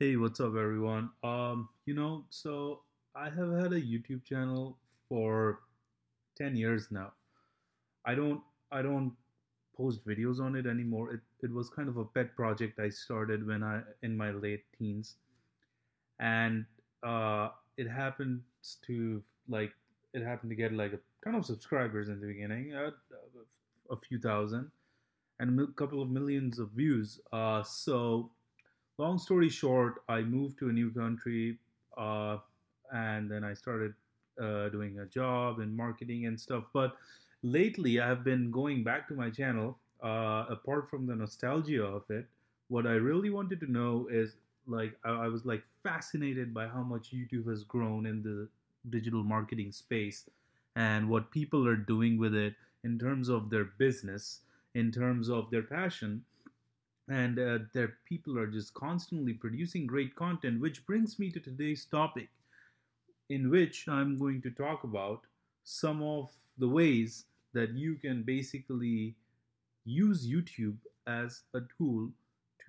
Hey, what's up, everyone? Um, you know, so I have had a YouTube channel for 10 years now. I don't I don't post videos on it anymore. It it was kind of a pet project I started when I in my late teens, and uh, it happened to like it happened to get like a ton of subscribers in the beginning, uh, a few thousand, and a couple of millions of views. Uh, so long story short, I moved to a new country, uh, and then I started uh, doing a job in marketing and stuff. But lately, I have been going back to my channel. Uh, apart from the nostalgia of it, what I really wanted to know is like I, I was like fascinated by how much YouTube has grown in the digital marketing space and what people are doing with it in terms of their business, in terms of their passion and uh, their people are just constantly producing great content which brings me to today's topic in which i'm going to talk about some of the ways that you can basically use youtube as a tool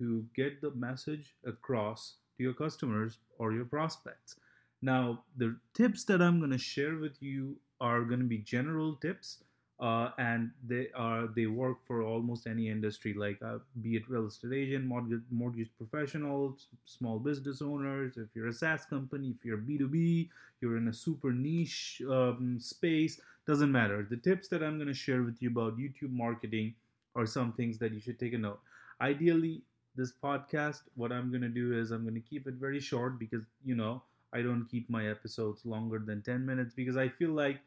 to get the message across to your customers or your prospects. Now the tips that i'm going to share with you are going to be general tips uh, and they are they work for almost any industry like uh, be it real estate agent mortgage, mortgage professionals small business owners. If you're a saas company if you're b2b you're in a super niche um, space doesn't matter. The tips that i'm going to share with you about youtube marketing are some things that you should take a note. Ideally this podcast what i'm going to do is i'm going to keep it very short because you know i don't keep my episodes longer than 10 minutes because i feel like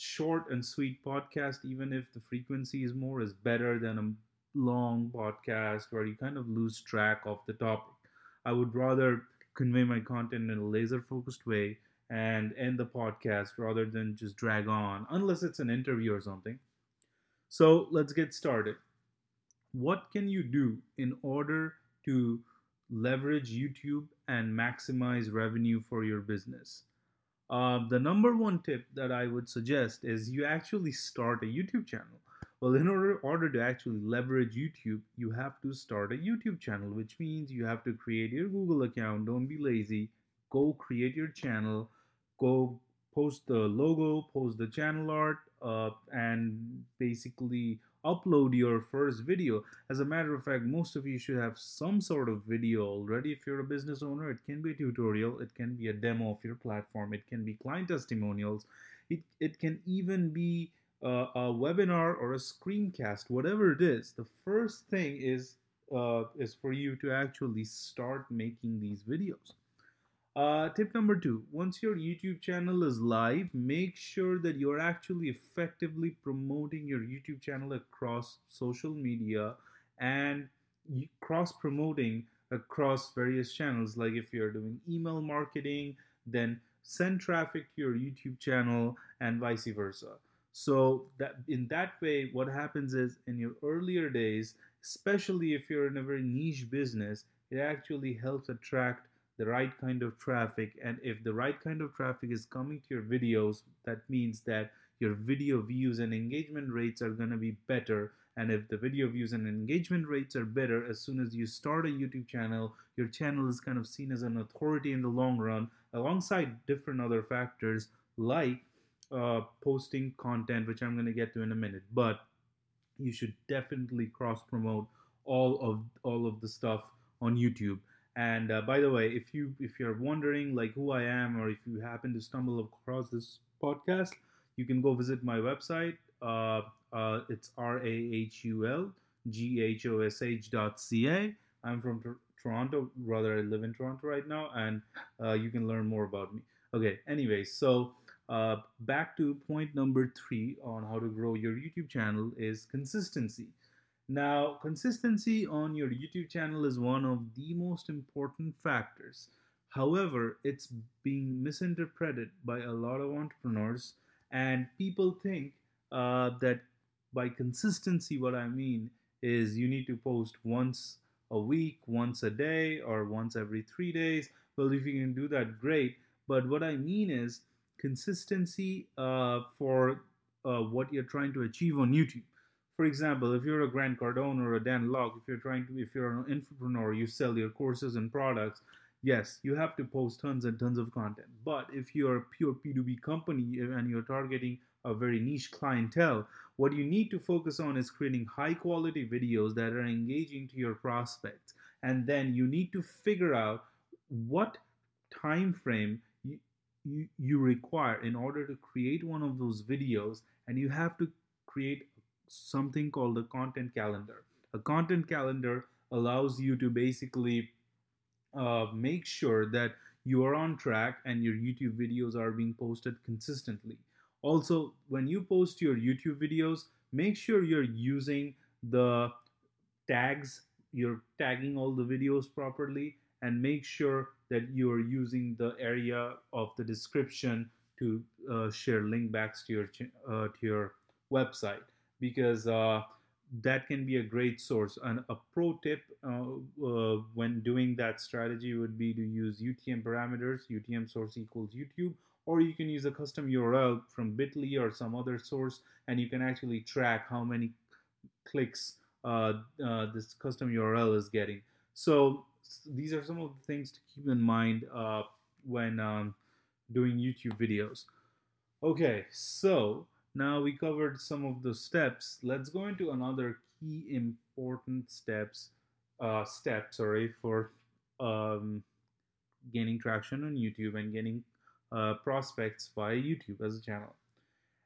short and sweet podcast, even if the frequency is more, is better than a long podcast where you kind of lose track of the topic. I would rather convey my content in a laser focused way and end the podcast rather than just drag on, unless it's an interview or something. So let's get started. What can you do in order to leverage YouTube and maximize revenue for your business? Uh, the number one tip that I would suggest is you actually start a YouTube channel. Well, in order, order to actually leverage YouTube, you have to start a YouTube channel, which means you have to create your Google account. Don't be lazy. Go create your channel. Go post the logo, post the channel art, uh, and basically upload your first video. As a matter of fact, most of you should have some sort of video already. If you're a business owner, it can be a tutorial, it can be a demo of your platform, it can be client testimonials, it, it can even be a, a webinar or a screencast, whatever it is. The first thing is uh, is for you to actually start making these videos. Uh, tip number two once your YouTube channel is live, make sure that you're actually effectively promoting your YouTube channel across social media and cross promoting across various channels. Like if you're doing email marketing, then send traffic to your YouTube channel and vice versa. So that in that way, what happens is in your earlier days, especially if you're in a very niche business, it actually helps attract the right kind of traffic and if the right kind of traffic is coming to your videos that means that your video views and engagement rates are going to be better. And if the video views and engagement rates are better as soon as you start a youtube channel your channel is kind of seen as an authority in the long run alongside different other factors like uh, posting content which i'm going to get to in a minute. But you should definitely cross promote all of all of the stuff on youtube and uh, by the way, if you if you're wondering like who I am, or if you happen to stumble across this podcast, you can go visit my website. Uh, uh, it's r a h u l g h o s h dot c a. I'm from Toronto. Rather, I live in Toronto right now, and uh, you can learn more about me. Okay. Anyways, so uh, back to point number three on how to grow your YouTube channel is consistency. Now, consistency on your YouTube channel is one of the most important factors. However, it's being misinterpreted by a lot of entrepreneurs, and people think uh, that by consistency, what I mean is you need to post once a week, once a day, or once every three days. Well, if you can do that, great. But what I mean is consistency uh, for uh, what you're trying to achieve on YouTube for example, if you're a Grant Cardone or a Dan Lok, if you're trying to, if you're an entrepreneur, you sell your courses and products, yes, you have to post tons and tons of content. But if you're a pure B2B company and you're targeting a very niche clientele, what you need to focus on is creating high quality videos that are engaging to your prospects. And then you need to figure out what time frame you, you, you require in order to create one of those videos and you have to create something called a content calendar. A content calendar allows you to basically uh, make sure that you are on track and your YouTube videos are being posted consistently. Also, when you post your YouTube videos, make sure you're using the tags, you're tagging all the videos properly, and make sure that you're using the area of the description to uh, share link backs to your uh, to your website because uh, that can be a great source. And a pro tip uh, uh, when doing that strategy would be to use UTM parameters, UTM source equals YouTube, or you can use a custom URL from Bitly or some other source, and you can actually track how many clicks uh, uh, this custom URL is getting. So these are some of the things to keep in mind when um, doing YouTube videos. Okay, so now we covered some of the steps. Let's go into another key important steps uh, step sorry for um, gaining traction on YouTube and getting uh, prospects via YouTube as a channel.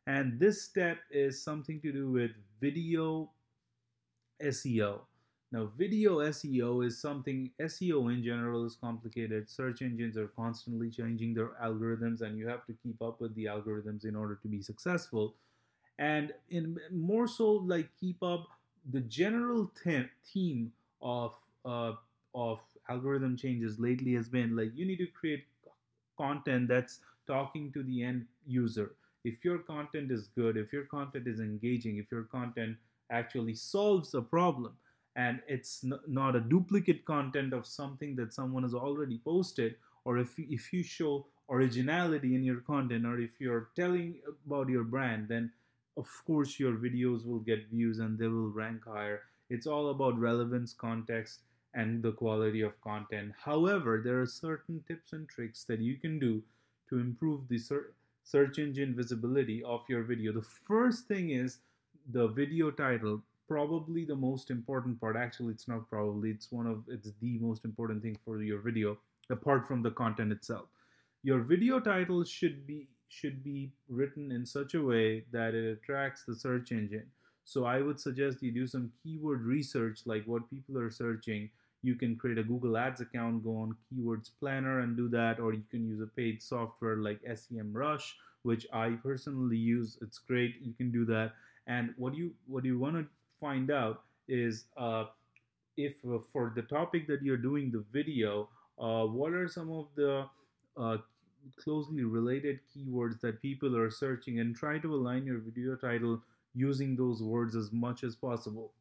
And this step is something to do with video SEO. Now, video SEO is something, SEO in general is complicated. Search engines are constantly changing their algorithms, and you have to keep up with the algorithms in order to be successful. And in more so, like keep up the general theme of uh, of algorithm changes lately has been like you need to create content that's talking to the end user. If your content is good, if your content is engaging, if your content actually solves a problem, and it's not a duplicate content of something that someone has already posted or if if you show originality in your content or if you're telling about your brand then of course your videos will get views and they will rank higher. It's all about relevance context and the quality of content. However there are certain tips and tricks that you can do to improve the search engine visibility of your video. The first thing is the video title probably the most important part actually it's not probably it's one of it's the most important thing for your video apart from the content itself. Your video title should be should be written in such a way that it attracts the search engine. So i would suggest you do some keyword research like what people are searching. You can create a google ads account go on keywords planner and do that or you can use a paid software like semrush which i personally use. It's great you can do that. And what you what you want to find out is uh, if uh, for the topic that you're doing the video, uh, what are some of the uh, closely related keywords that people are searching and try to align your video title using those words as much as possible.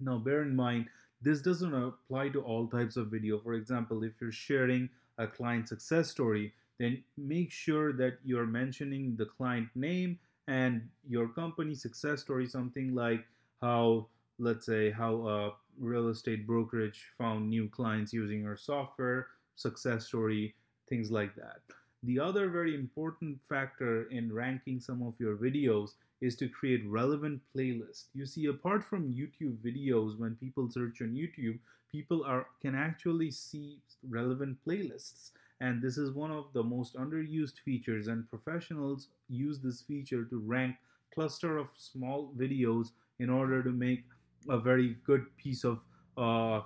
Now, bear in mind, this doesn't apply to all types of video. For example, if you're sharing a client success story, then make sure that you're mentioning the client name and your company success story, something like how let's say how a real estate brokerage found new clients using our software success story things like that. The other very important factor in ranking some of your videos is to create relevant playlists. You see apart from youtube videos when people search on youtube people are can actually see relevant playlists. And this is one of the most underused features and professionals use this feature to rank cluster of small videos in order to make a very good piece of uh,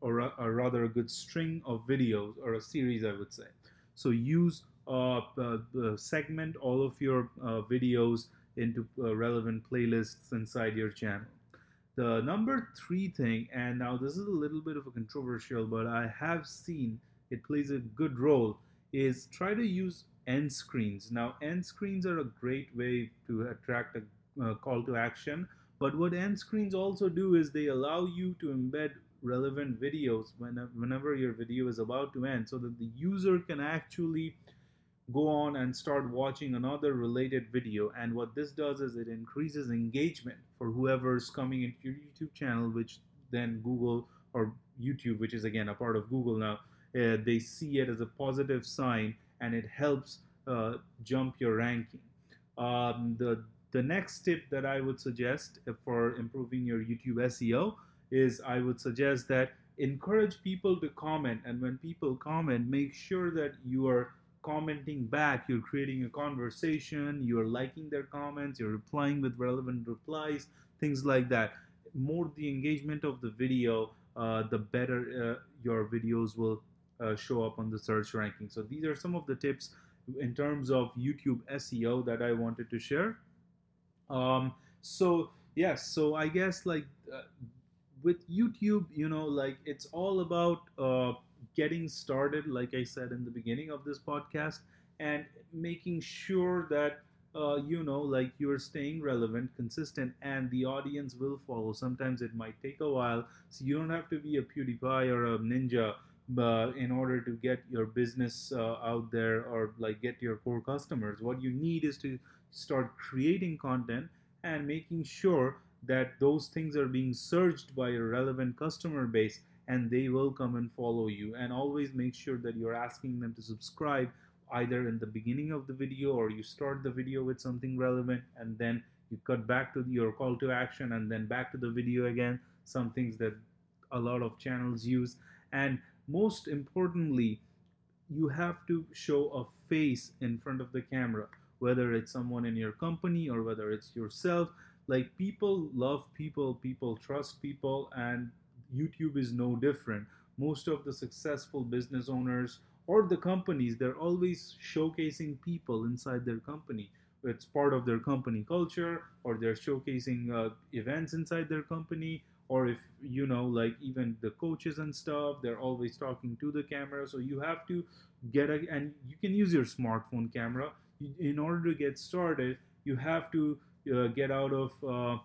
or, a, or rather a good string of videos or a series I would say. So use uh, uh, segment all of your uh, videos into uh, relevant playlists inside your channel. The number three thing and now this is a little bit of a controversial but I have seen it plays a good role is try to use end screens. Now end screens are a great way to attract a uh, call to action but what end screens also do is they allow you to embed relevant videos whenever your video is about to end so that the user can actually go on and start watching another related video and what this does is it increases engagement for whoever's coming into your YouTube channel which then Google or YouTube which is again a part of Google now uh, they see it as a positive sign and it helps uh, jump your ranking. Um, the the next tip that I would suggest for improving your YouTube SEO is I would suggest that encourage people to comment. And when people comment make sure that you are commenting back. You're creating a conversation you're liking their comments you're replying with relevant replies things like that. More the engagement of the video uh, the better uh, your videos will uh, show up on the search ranking. So these are some of the tips in terms of youtube seo that i wanted to share um, so yes so i guess like uh, with youtube you know like it's all about uh, getting started like i said in the beginning of this podcast and making sure that uh, you know like you're staying relevant consistent and the audience will follow. Sometimes it might take a while so you don't have to be a pewdiepie or a ninja in order to get your business uh, out there or like get your core customers what you need is to start creating content and making sure that those things are being searched by a relevant customer base and they will come and follow you. And always make sure that you're asking them to subscribe either in the beginning of the video or you start the video with something relevant and then you cut back to your call to action and then back to the video again. Some things that a lot of channels use. And most importantly you have to show a face in front of the camera whether it's someone in your company or whether it's yourself like people love people people trust people and youtube is no different. Most of the successful business owners or the companies they're always showcasing people inside their company. It's part of their company culture or they're showcasing uh, events inside their company or if you know like even the coaches and stuff they're always talking to the camera. So you have to get a and you can use your smartphone camera in order to get started you have to uh, get out of uh,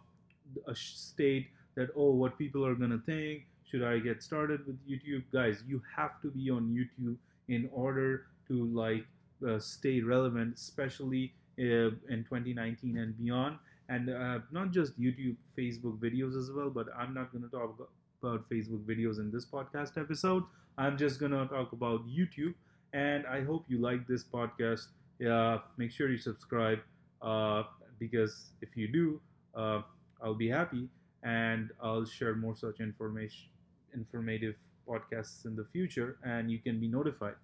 a state that oh what people are gonna think should i get started with youtube? Guys you have to be on youtube in order to like uh, stay relevant especially uh, in 2019 and beyond. And uh, not just youtube facebook videos as well but i'm not going to talk about facebook videos in this podcast episode. I'm just going to talk about youtube and i hope you like this podcast uh, make sure you subscribe uh, because if you do, uh, I'll be happy and I'll share more such information, informative podcasts in the future, and you can be notified.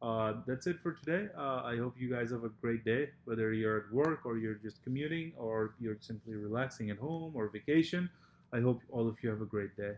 Uh, that's it for today. Uh, I hope you guys have a great day, whether you're at work or you're just commuting or you're simply relaxing at home or vacation. I hope all of you have a great day.